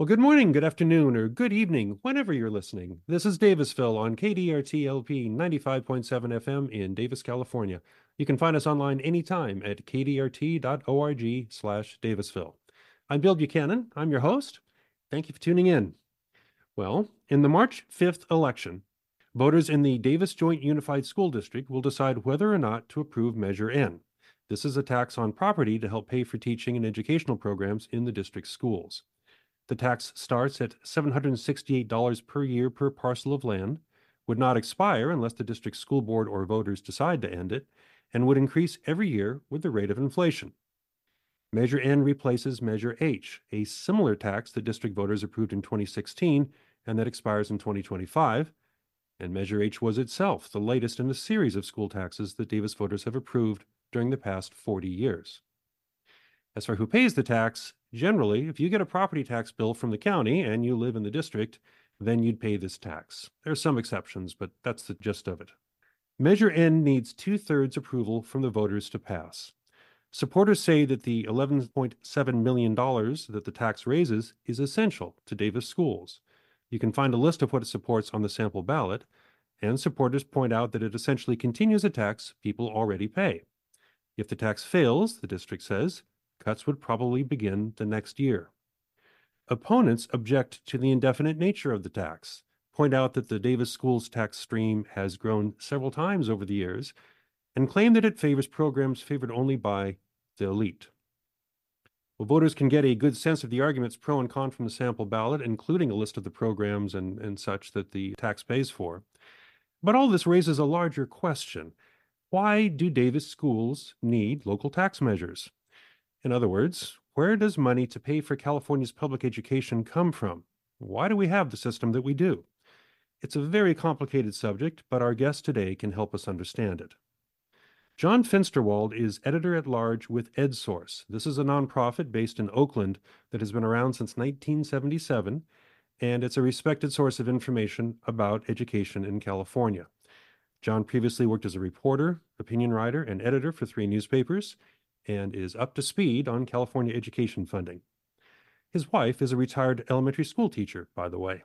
Well, good morning, good afternoon, or good evening, whenever you're listening. This is Davisville on KDRT LP 95.7 FM in Davis, California. You can find us online anytime at kdrt.org slash Davisville. I'm Bill Buchanan. I'm your host. Thank you for tuning in. Well, in the March 5th election, voters in the Davis Joint Unified School District will decide whether or not to approve Measure N. This is a tax on property to help pay for teaching and educational programs in the district's schools. The tax starts at $768 per year per parcel of land, would not expire unless the district school board or voters decide to end it, and would increase every year with the rate of inflation. Measure N replaces Measure H, a similar tax that district voters approved in 2016 and that expires in 2025. And Measure H was itself the latest in a series of school taxes that Davis voters have approved during the past 40 years. As for who pays the tax, generally, if you get a property tax bill from the county and you live in the district, then you'd pay this tax. There are some exceptions, but that's the gist of it. Measure N needs two thirds approval from the voters to pass. Supporters say that the $11.7 million that the tax raises is essential to Davis schools. You can find a list of what it supports on the sample ballot, and supporters point out that it essentially continues a tax people already pay. If the tax fails, the district says, Cuts would probably begin the next year. Opponents object to the indefinite nature of the tax, point out that the Davis Schools tax stream has grown several times over the years, and claim that it favors programs favored only by the elite. Well, voters can get a good sense of the arguments pro and con from the sample ballot, including a list of the programs and, and such that the tax pays for. But all this raises a larger question. Why do Davis schools need local tax measures? In other words, where does money to pay for California's public education come from? Why do we have the system that we do? It's a very complicated subject, but our guest today can help us understand it. John Fensterwald is editor at large with EdSource. This is a nonprofit based in Oakland that has been around since 1977, and it's a respected source of information about education in California. John previously worked as a reporter, opinion writer, and editor for three newspapers and is up to speed on California education funding. His wife is a retired elementary school teacher, by the way.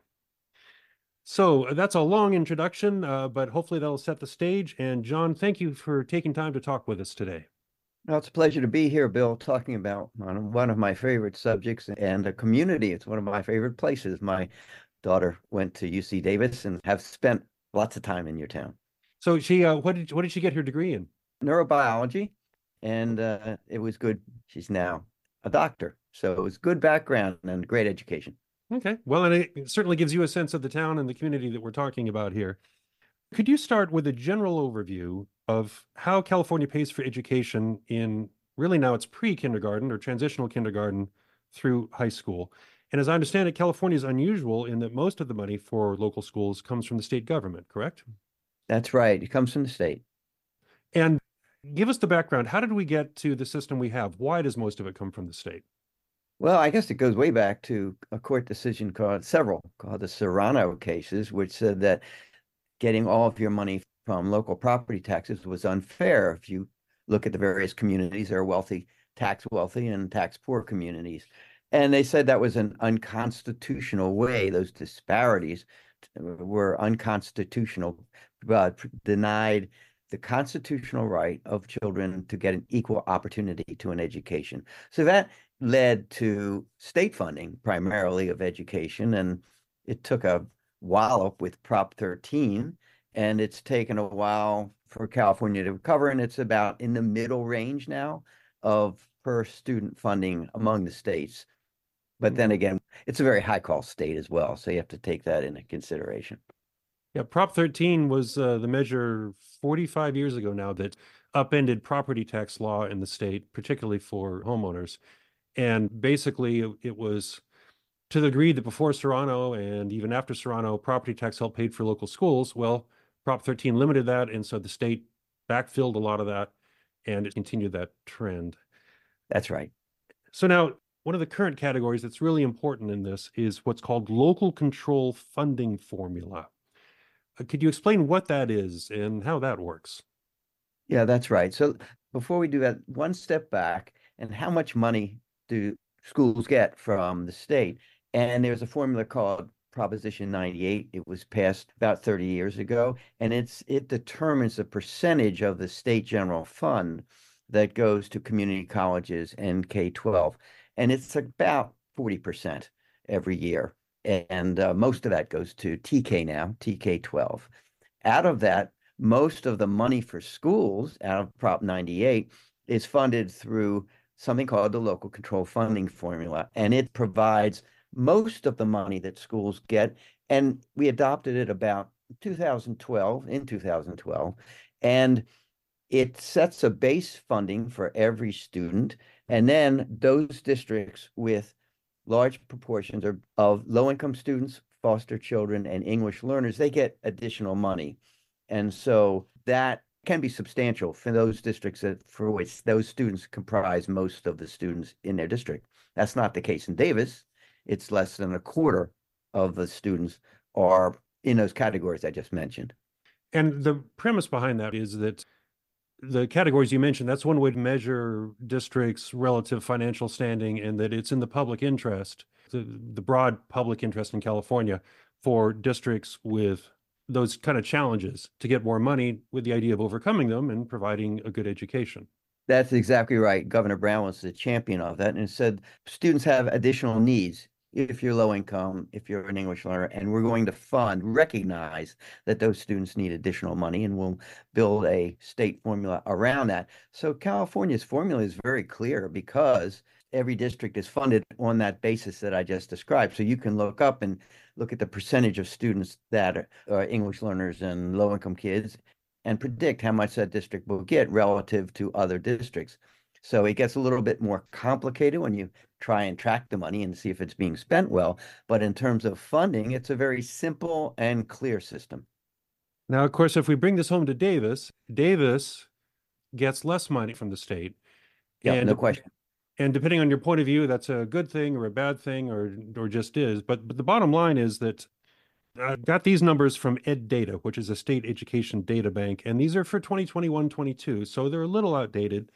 So uh, that's a long introduction, uh, but hopefully that'll set the stage. And John, thank you for taking time to talk with us today. Well, it's a pleasure to be here, Bill, talking about one of my favorite subjects and a community. It's one of my favorite places. My daughter went to UC Davis and have spent lots of time in your town. So she, uh, what did what did she get her degree in? Neurobiology and uh, it was good. She's now a doctor, so it was good background and great education. Okay, well, and it certainly gives you a sense of the town and the community that we're talking about here. Could you start with a general overview of how California pays for education in really now it's pre-kindergarten or transitional kindergarten through high school? And as I understand it, California is unusual in that most of the money for local schools comes from the state government, correct? That's right. It comes from the state. And give us the background. How did we get to the system we have? Why does most of it come from the state? Well, I guess it goes way back to a court decision called several called the Serrano cases, which said that getting all of your money from local property taxes was unfair. If you look at the various communities, there are wealthy, tax wealthy, and tax poor communities. And they said that was an unconstitutional way. Those disparities uh, were unconstitutional, but denied the constitutional right of children to get an equal opportunity to an education. So that led to state funding primarily of education. And it took a wallop with Prop 13, and it's taken a while for California to recover. And it's about in the middle range now of per student funding among the states. But then mm-hmm. again, it's a very high cost state as well. So you have to take that into consideration. Yeah, Prop 13 was uh, the measure 45 years ago now that upended property tax law in the state, particularly for homeowners. And basically, it was to the degree that before Serrano and even after Serrano, property tax help paid for local schools. Well, Prop 13 limited that. And so the state backfilled a lot of that and it continued that trend. That's right. So now, one of the current categories that's really important in this is what's called local control funding formula. Uh, could you explain what that is and how that works? Yeah, that's right. So before we do that, one step back and how much money do schools get from the state? And there's a formula called Proposition 98. It was passed about 30 years ago, and it's it determines the percentage of the state general fund that goes to community colleges and K-12. And it's about 40% every year. And uh, most of that goes to TK now, TK-12. Out of that, most of the money for schools out of Prop 98 is funded through something called the local control funding formula, and it provides most of the money that schools get. And we adopted it about 2012, in 2012, and it sets a base funding for every student. And then those districts with large proportions of, of low income students, foster children, and English learners, they get additional money. And so that can be substantial for those districts that, for which those students comprise most of the students in their district. That's not the case in Davis. It's less than a quarter of the students are in those categories I just mentioned. And the premise behind that is that the categories you mentioned, that's one way to measure districts' relative financial standing and that it's in the public interest, the, the broad public interest in California for districts with those kind of challenges to get more money with the idea of overcoming them and providing a good education. That's exactly right. Governor Brown was the champion of that and said students have additional needs if you're low income, if you're an English learner, and we're going to fund, recognize that those students need additional money, and we'll build a state formula around that. So California's formula is very clear because every district is funded on that basis that I just described. So you can look up and look at the percentage of students that are English learners and low income kids and predict how much that district will get relative to other districts. So it gets a little bit more complicated when you try and track the money and see if it's being spent well. But in terms of funding, it's a very simple and clear system. Now, of course, if we bring this home to Davis, Davis gets less money from the state. Yeah, no question. And depending on your point of view, that's a good thing or a bad thing or or just is. But but the bottom line is that I got these numbers from Ed Data, which is a state education data bank, and these are for 2021-22, so they're a little outdated.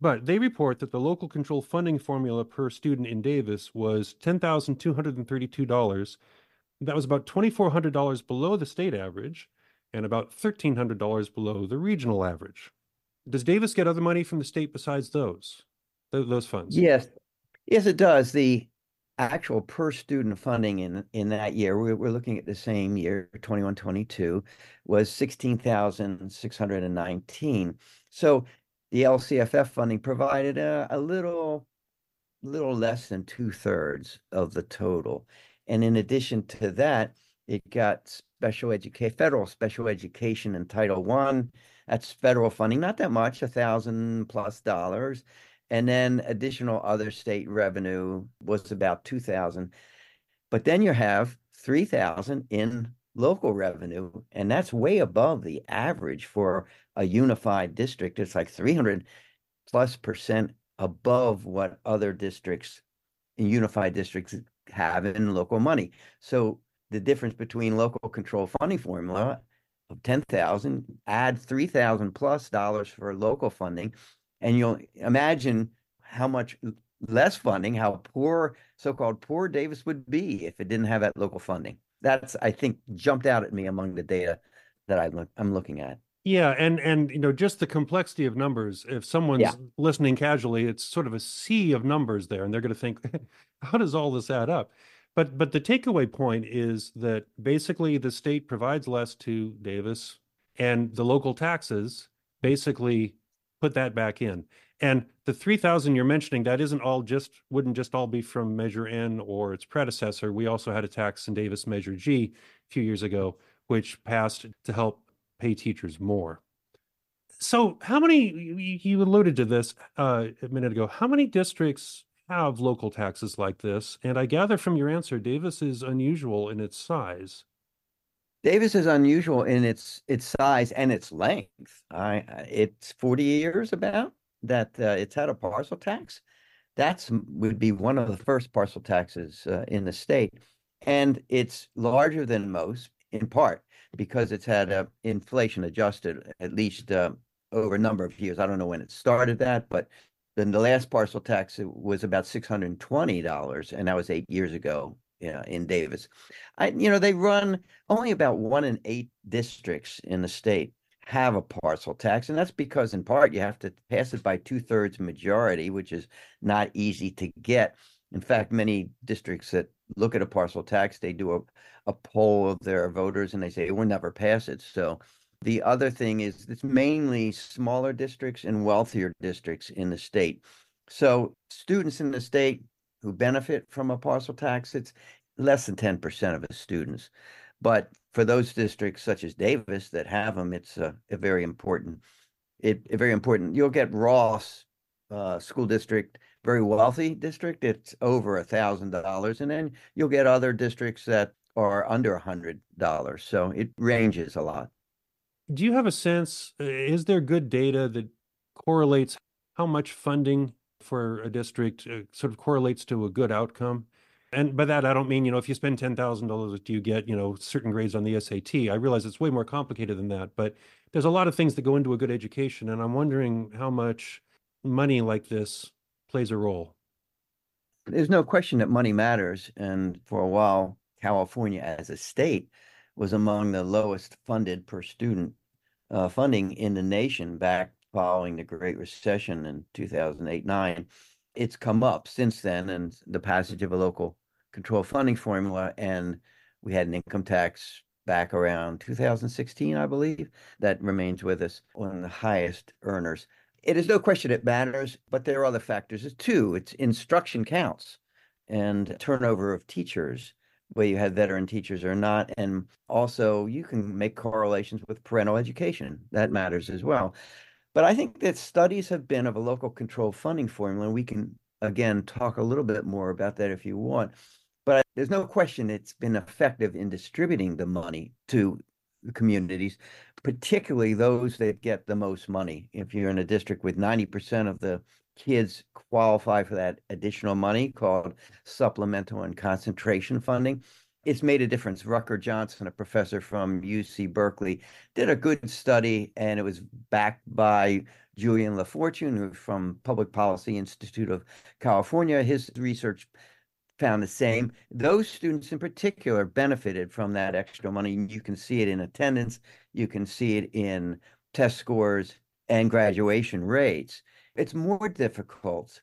But they report that the local control funding formula per student in Davis was $10,232. That was about $2,400 below the state average and about $1,300 below the regional average. Does Davis get other money from the state besides those, those funds? Yes, yes, it does. The actual per student funding in in that year, we're, we're looking at the same year, 21, 22, was 16,619. So the LCFF funding provided a, a little, little less than two thirds of the total. And in addition to that, it got special education, federal special education in Title One. That's federal funding, not that much, a thousand plus dollars. And then additional other state revenue was about two thousand. But then you have three thousand in local revenue, and that's way above the average for a unified district. It's like 300 plus percent above what other districts unified districts have in local money. So the difference between local control funding formula of 10,000, add 3,000 plus dollars for local funding, and you'll imagine how much less funding, how poor, so-called poor Davis would be if it didn't have that local funding that's I think jumped out at me among the data that I look, I'm looking at. Yeah, and and you know just the complexity of numbers. If someone's yeah. listening casually, it's sort of a sea of numbers there, and they're going to think, "How does all this add up?" But but the takeaway point is that basically the state provides less to Davis, and the local taxes basically put that back in. And the 3000 you're mentioning, that isn't all just, wouldn't just all be from Measure N or its predecessor. We also had a tax in Davis Measure G a few years ago, which passed to help pay teachers more. So, how many, you alluded to this uh, a minute ago, how many districts have local taxes like this? And I gather from your answer, Davis is unusual in its size. Davis is unusual in its its size and its length. I it's 40 years about that uh, it's had a parcel tax. That's would be one of the first parcel taxes uh, in the state, and it's larger than most in part because it's had a inflation adjusted at least uh, over a number of years. I don't know when it started that, but then the last parcel tax was about six hundred and twenty dollars, and that was eight years ago. Yeah, in Davis. I, you know, they run only about one in eight districts in the state have a parcel tax, and that's because in part you have to pass it by two thirds majority, which is not easy to get. In fact, many districts that look at a parcel tax, they do a, a poll of their voters and they say, we'll never pass it. So the other thing is it's mainly smaller districts and wealthier districts in the state. So students in the state who benefit from a parcel tax, it's less than 10% of the students. But for those districts such as Davis that have them, it's a, a very important, it, a very important. You'll get Ross uh, School District very wealthy district, it's over a thousand dollars, and then you'll get other districts that are under a hundred dollars. So it ranges a lot. Do you have a sense? Is there good data that correlates how much funding for a district uh, sort of correlates to a good outcome? And by that, I don't mean, you know, if you spend $10,000, do you get, you know, certain grades on the SAT? I realize it's way more complicated than that, but there's a lot of things that go into a good education. And I'm wondering how much money like this plays a role. There's no question that money matters. And for a while, California as a state was among the lowest funded per student uh, funding in the nation back following the Great Recession in 2008 9. It's come up since then, and the passage of a local control funding formula, and we had an income tax back around 2016, I believe, that remains with us, on the highest earners. It is no question it matters, but there are other factors too. It's instruction counts and turnover of teachers, whether you have veteran teachers or not. And also, you can make correlations with parental education. That matters as well. But I think that studies have been of a local control funding formula, and we can again talk a little bit more about that if you want. But there's no question it's been effective in distributing the money to communities, particularly those that get the most money. If you're in a district with 90% of the kids qualify for that additional money called supplemental and concentration funding, it's made a difference. Rucker Johnson, a professor from UC Berkeley, did a good study, and it was backed by Julien Lafortune from Public Policy Institute of California. His research found the same. Those students in particular benefited from that extra money. You can see it in attendance, you can see it in test scores and graduation rates. It's more difficult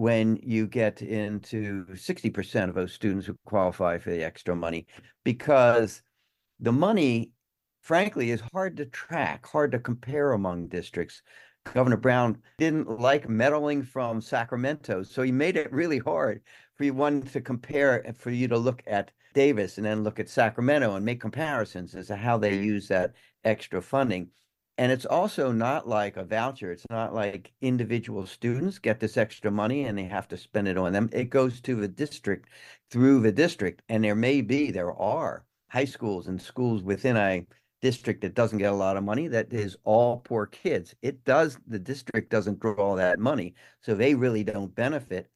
when you get into 60% of those students who qualify for the extra money because the money, frankly, is hard to track, hard to compare among districts. Governor Brown didn't like meddling from Sacramento, so he made it really hard for you one to compare, for you to look at Davis and then look at Sacramento and make comparisons as to how they mm. use that extra funding. And it's also not like a voucher. It's not like individual students get this extra money and they have to spend it on them. It goes to the district through the district. And there may be, there are high schools and schools within a district that doesn't get a lot of money that is all poor kids. It does, the district doesn't draw that money. So they really don't benefit.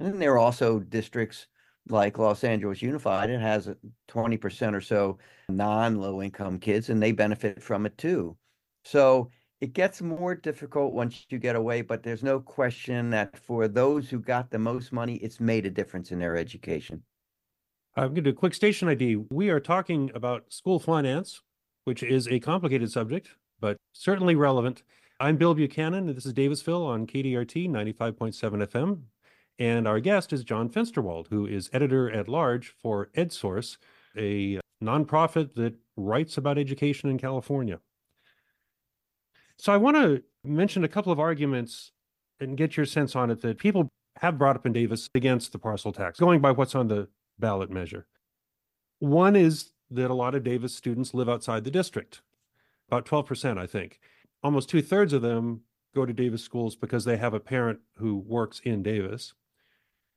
And then there are also districts like Los Angeles Unified. It has 20% or so non low income kids, and they benefit from it too. So it gets more difficult once you get away, but there's no question that for those who got the most money, it's made a difference in their education. I'm going to do a quick station ID. We are talking about school finance which is a complicated subject, but certainly relevant. I'm Bill Buchanan, and this is Davisville on KDRT 95.7 FM. And our guest is John Fensterwald, who is editor at large for EdSource, a nonprofit that writes about education in California. So I want to mention a couple of arguments and get your sense on it that people have brought up in Davis against the parcel tax, going by what's on the ballot measure. One is that a lot of Davis students live outside the district, about 12%, I think. Almost two thirds of them go to Davis schools because they have a parent who works in Davis.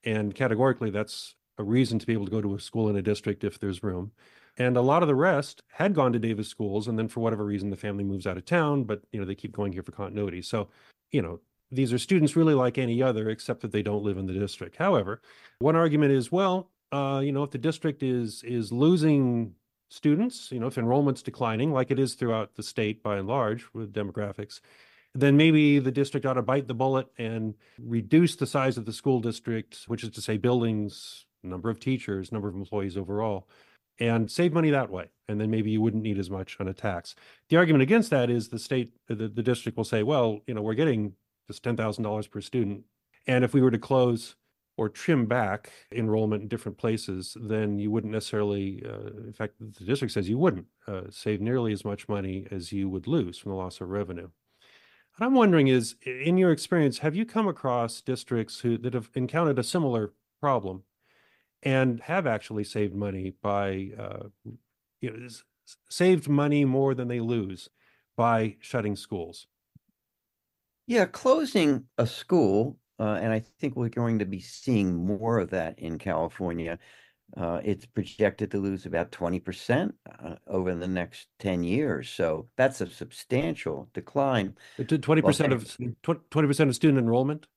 And categorically, that's a reason to be able to go to a school in a district if there's room. And a lot of the rest had gone to Davis schools, and then for whatever reason, the family moves out of town, but you know they keep going here for continuity. So, you know, these are students really like any other, except that they don't live in the district. However, one argument is, well, uh, you know, if the district is is losing students, you know, if enrollment's declining, like it is throughout the state by and large with demographics, then maybe the district ought to bite the bullet and reduce the size of the school district, which is to say buildings, number of teachers, number of employees overall, and save money that way. And then maybe you wouldn't need as much on a tax. The argument against that is the state, the, the district will say, well, you know, we're getting this $10,000 per student. And if we were to close or trim back enrollment in different places, then you wouldn't necessarily, uh, in fact, the district says you wouldn't uh, save nearly as much money as you would lose from the loss of revenue. What I'm wondering is, in your experience, have you come across districts who that have encountered a similar problem and have actually saved money by, uh, you know, saved money more than they lose by shutting schools? Yeah, closing a school, uh, and I think we're going to be seeing more of that in California. Uh, it's projected to lose about 20% uh, over the next 10 years. So that's a substantial decline. Twenty percent of twenty percent of student enrollment.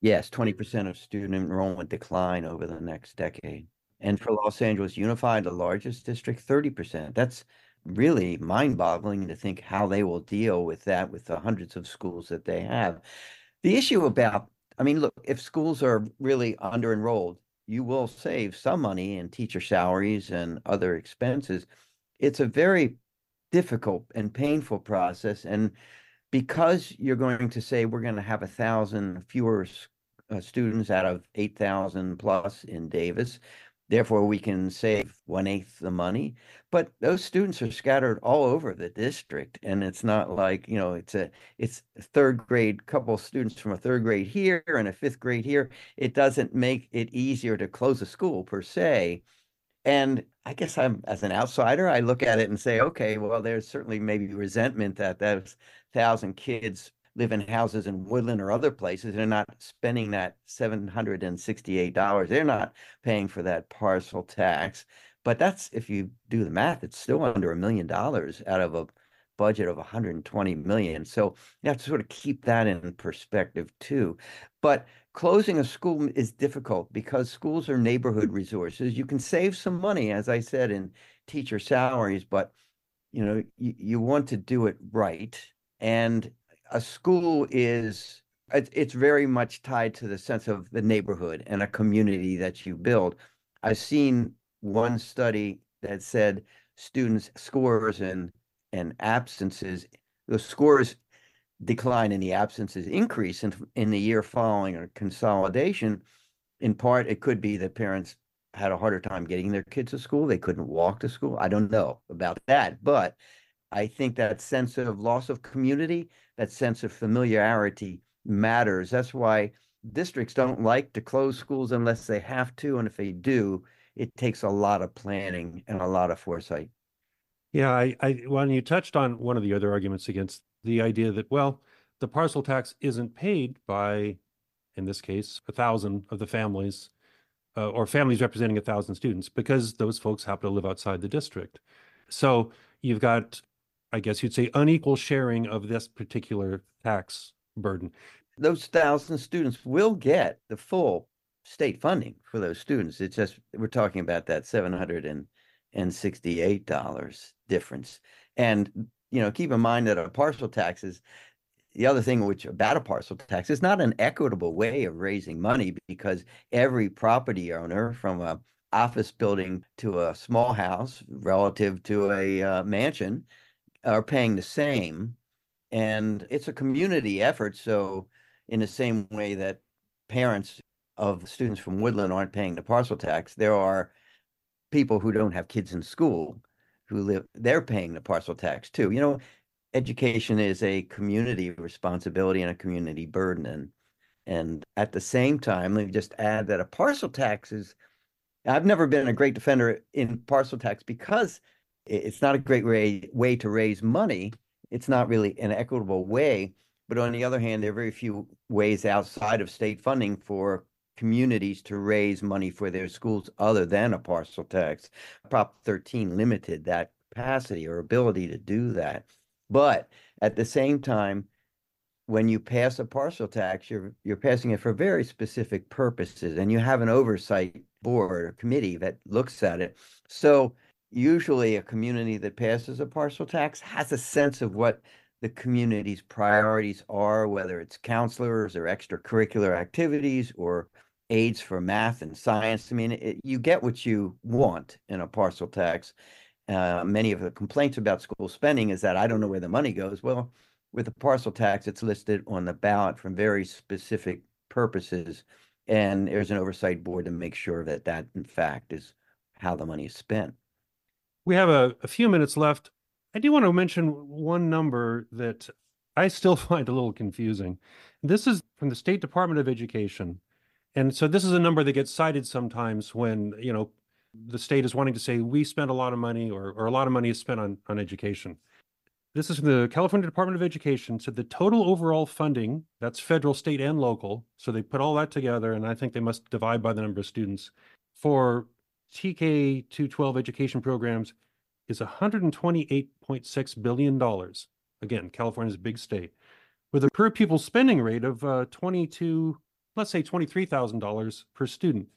Yes, 20% of student enrollment decline over the next decade. And for Los Angeles Unified, the largest district, 30%. That's really mind-boggling to think how they will deal with that with the hundreds of schools that they have. The issue about, I mean, look, if schools are really under-enrolled, you will save some money in teacher salaries and other expenses. It's a very difficult and painful process. And because you're going to say we're going to have a thousand fewer uh, students out of 8,000 plus in Davis, therefore we can save one eighth the money. But those students are scattered all over the district, and it's not like you know it's a it's third grade couple students from a third grade here and a fifth grade here. It doesn't make it easier to close a school per se. And I guess I'm as an outsider, I look at it and say, okay, well, there's certainly maybe resentment that those thousand kids live in houses in Woodland or other places. They're not spending that $768. They're not paying for that parcel tax. But that's if you do the math, it's still under a million dollars out of a budget of 120 million. So you have to sort of keep that in perspective too. But closing a school is difficult because schools are neighborhood resources. You can save some money, as I said, in teacher salaries, but you know, you, you want to do it right. And a school is it's very much tied to the sense of the neighborhood and a community that you build. I've seen one study that said students' scores and and absences, the scores decline in the absences increase in, in the year following a consolidation. In part, it could be that parents had a harder time getting their kids to school. They couldn't walk to school. I don't know about that, but I think that sense of loss of community, that sense of familiarity matters. That's why districts don't like to close schools unless they have to. And if they do, it takes a lot of planning and a lot of foresight. Yeah, I, I when you touched on one of the other arguments against the idea that, well, the parcel tax isn't paid by, in this case, a thousand of the families uh, or families representing a thousand students because those folks happen to live outside the district. So you've got I guess you'd say, unequal sharing of this particular tax burden. Those thousand students will get the full state funding for those students. It's just we're talking about that seven hundred and sixty-eight dollars difference. And you know, keep in mind that a parcel tax is the other thing which about a parcel tax is not an equitable way of raising money because every property owner from a office building to a small house relative to a uh, mansion are paying the same. And it's a community effort. So, in the same way that parents of students from Woodland aren't paying the parcel tax, there are people who don't have kids in school who live, they're paying the parcel tax too. You know, education is a community responsibility and a community burden. And, and at the same time, let me just add that a parcel tax is, I've never been a great defender in parcel tax because it's not a great way, way to raise money. It's not really an equitable way. But on the other hand, there are very few ways outside of state funding for communities to raise money for their schools other than a parcel tax. Prop 13 limited that capacity or ability to do that. But at the same time, when you pass a parcel tax, you're you're passing it for very specific purposes, and you have an oversight board or committee that looks at it. So usually a community that passes a parcel tax has a sense of what the community's priorities are, whether it's counselors or extracurricular activities or aids for math and science. I mean, it, you get what you want in a parcel tax. Uh, many of the complaints about school spending is that I don't know where the money goes. Well, with a parcel tax, it's listed on the ballot from very specific purposes, and there's an oversight board to make sure that that, in fact, is how the money is spent. We have a, a few minutes left. I do want to mention one number that I still find a little confusing. This is from the State Department of Education. And so this is a number that gets cited sometimes when, you know, the state is wanting to say we spent a lot of money or, or a lot of money is spent on, on education. This is from the California Department of Education. So the total overall funding, that's federal, state, and local. So they put all that together, and I think they must divide by the number of students for TK to 12 education programs is $128.6 billion. Again, California's a big state with a per pupil spending rate of uh, 22, let's say $23,000 per student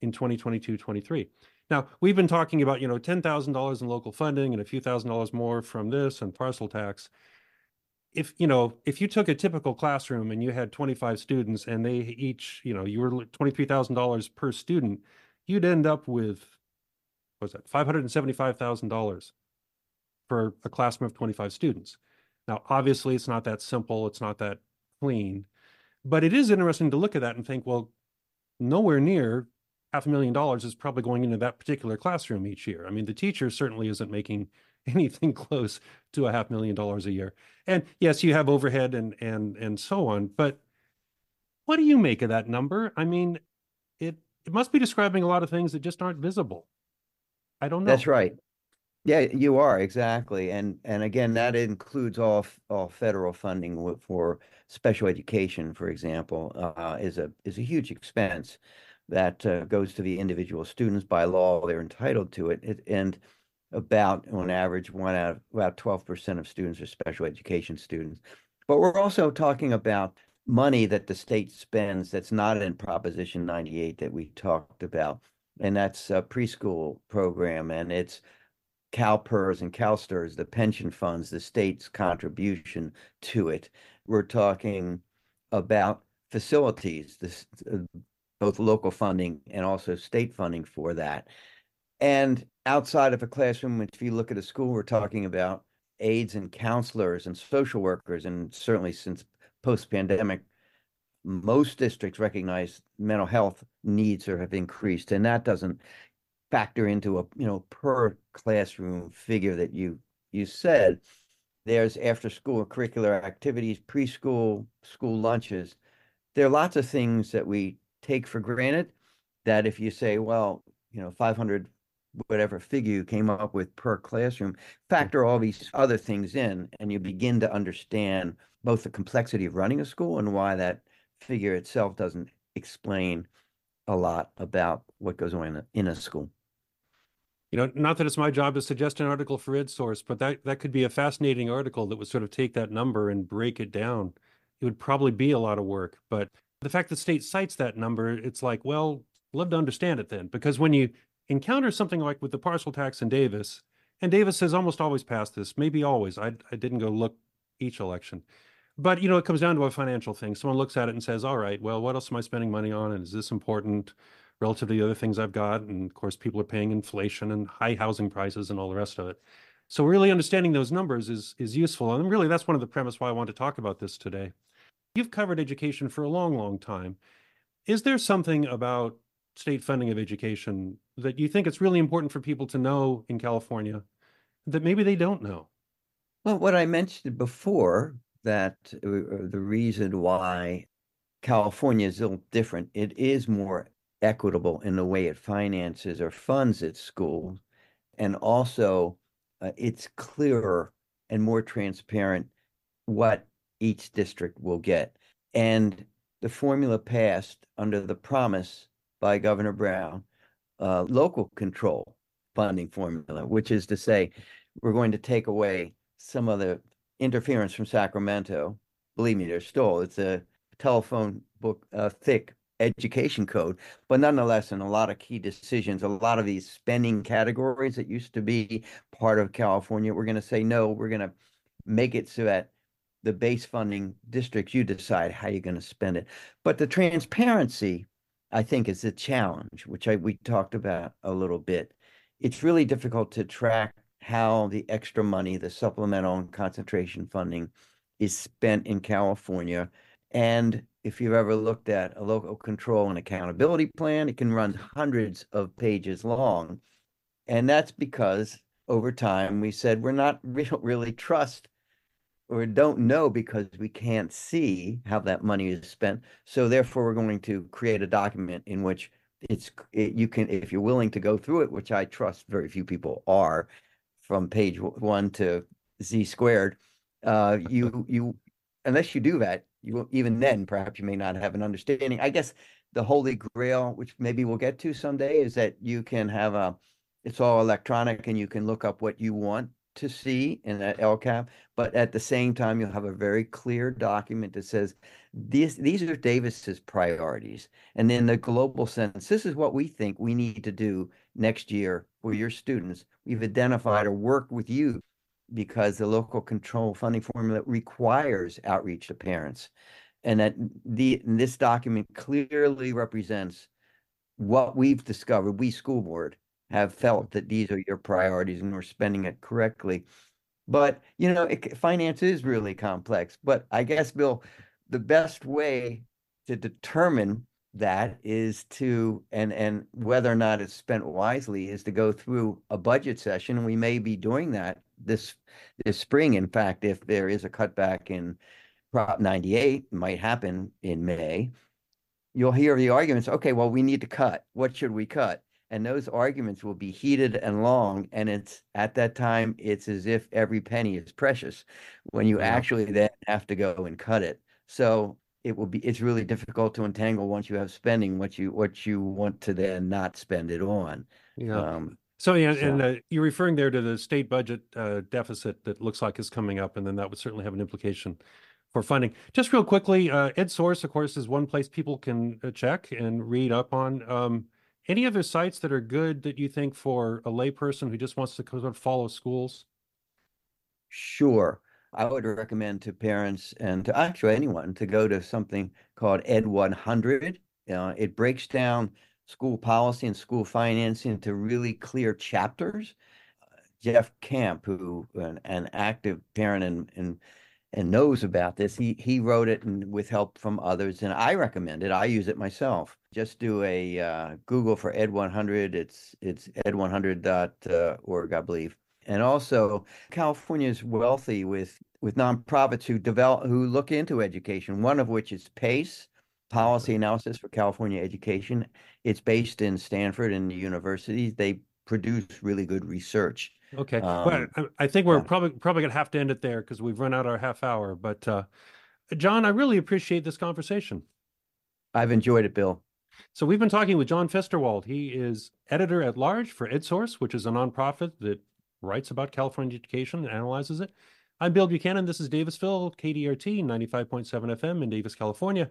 in 2022 23. Now, we've been talking about, you know, $10,000 in local funding and a few thousand dollars more from this and parcel tax. If, you know, if you took a typical classroom and you had 25 students and they each, you know, you were $23,000 per student, you'd end up with, what was that, $575,000 for a classroom of 25 students. Now, obviously, it's not that simple. It's not that clean, but it is interesting to look at that and think, well, nowhere near half a million dollars is probably going into that particular classroom each year. I mean, the teacher certainly isn't making anything close to a half million dollars a year. And yes, you have overhead and and and so on, but what do you make of that number? I mean, it it must be describing a lot of things that just aren't visible. I don't know. That's right. Yeah, you are exactly, and and again, that includes all all federal funding for special education, for example, uh, is a is a huge expense that uh, goes to the individual students by law. They're entitled to it, it and about on average, one out of about twelve percent of students are special education students. But we're also talking about money that the state spends that's not in Proposition 98 that we talked about, and that's a preschool program, and it's CalPERS and CalSTRS, the pension funds, the state's contribution to it. We're talking about facilities, this, uh, both local funding and also state funding for that. And outside of a classroom, if you look at a school, we're talking about aides and counselors and social workers. And certainly since post pandemic, most districts recognize mental health needs have increased. And that doesn't factor into a you know per classroom figure that you you said. There's after school curricular activities preschool school lunches. There are lots of things that we take for granted that if you say well you know 500 whatever figure you came up with per classroom factor all these other things in and you begin to understand both the complexity of running a school and why that figure itself doesn't explain a lot about what goes on in a school you know, not that it's my job to suggest an article for EdSource, but that that could be a fascinating article that would sort of take that number and break it down. It would probably be a lot of work, but the fact that state cites that number, it's like, well, love to understand it then, because when you encounter something like with the parcel tax in Davis, and Davis has almost always passed this, maybe always. I I didn't go look each election. But you know, it comes down to a financial thing. Someone looks at it and says, "All right, well, what else am I spending money on, and is this important?" Relative to the other things I've got. And of course, people are paying inflation and high housing prices and all the rest of it. So really understanding those numbers is is useful. And really that's one of the premise why I want to talk about this today. You've covered education for a long, long time. Is there something about state funding of education that you think it's really important for people to know in California that maybe they don't know? Well, what I mentioned before that uh, the reason why California is a little different, it is more equitable in the way it finances or funds its schools. And also, uh, it's clearer and more transparent what each district will get. And the formula passed under the promise by Governor Brown, uh, local control funding formula, which is to say, we're going to take away some of the interference from Sacramento. Believe me, there's still it's a telephone book uh, thick education code. But nonetheless, in a lot of key decisions, a lot of these spending categories that used to be part of California, we're going to say, no, we're going to make it so that the base funding districts, you decide how you're going to spend it. But the transparency I think is a challenge, which I we talked about a little bit. It's really difficult to track how the extra money, the supplemental and concentration funding, is spent in California. And if you've ever looked at a local control and accountability plan, it can run hundreds of pages long. And that's because over time we said we're not really trust or don't know because we can't see how that money is spent. So therefore, we're going to create a document in which it's it, you can if you're willing to go through it, which I trust very few people are, from page one to z squared. Uh, you you unless you do that, you even then perhaps you may not have an understanding. I guess the holy grail, which maybe we'll get to someday, is that you can have a it's all electronic and you can look up what you want to see in that LCAP, but at the same time, you'll have a very clear document that says these these are Davis's priorities. And in the global sense, this is what we think we need to do next year for your students. We've identified or worked with you because the local control funding formula requires outreach to parents. And that the this document clearly represents what we've discovered, we school board, have felt that these are your priorities and we're spending it correctly. But, you know, it, finance is really complex. But I guess, Bill, the best way to determine that is to and and whether or not it's spent wisely is to go through a budget session and we may be doing that this this spring. In fact if there is a cutback in prop 98 might happen in may you'll hear the arguments okay well we need to cut. What should we cut? And those arguments will be heated and long and it's at that time it's as if every penny is precious when you actually then have to go and cut it. So it will be it's really difficult to entangle once you have spending what you what you want to then not spend it on. Yeah. Um, so yeah and uh, you're referring there to the state budget uh, deficit that looks like is coming up and then that would certainly have an implication for funding just real quickly uh, edsource of course is one place people can uh, check and read up on um, any other sites that are good that you think for a layperson who just wants to sort of follow schools? Sure. I would recommend to parents and to actually anyone to go to something called Ed 100. Uh, it breaks down school policy and school financing into really clear chapters. Uh, Jeff Camp, who an, an active parent and, and and knows about this. He he wrote it and with help from others, and I recommend it. I use it myself. Just do a uh, Google for Ed 100. It's it's ed100.org, I believe. And also, California is wealthy with with nonprofits who develop who look into education. One of which is PACE, Policy Analysis for California Education. It's based in Stanford and the universities. They produce really good research. Okay. Um, well, I, I think we're yeah. probably probably gonna have to end it there because we've run out our half hour. But uh, John, I really appreciate this conversation. I've enjoyed it, Bill. So we've been talking with John Fensterwald. He is editor at large for EdSource, which is a nonprofit that writes about California education and analyzes it. I'm Bill Buchanan. This is Davisville, KDRT 95.7 FM in Davis, California.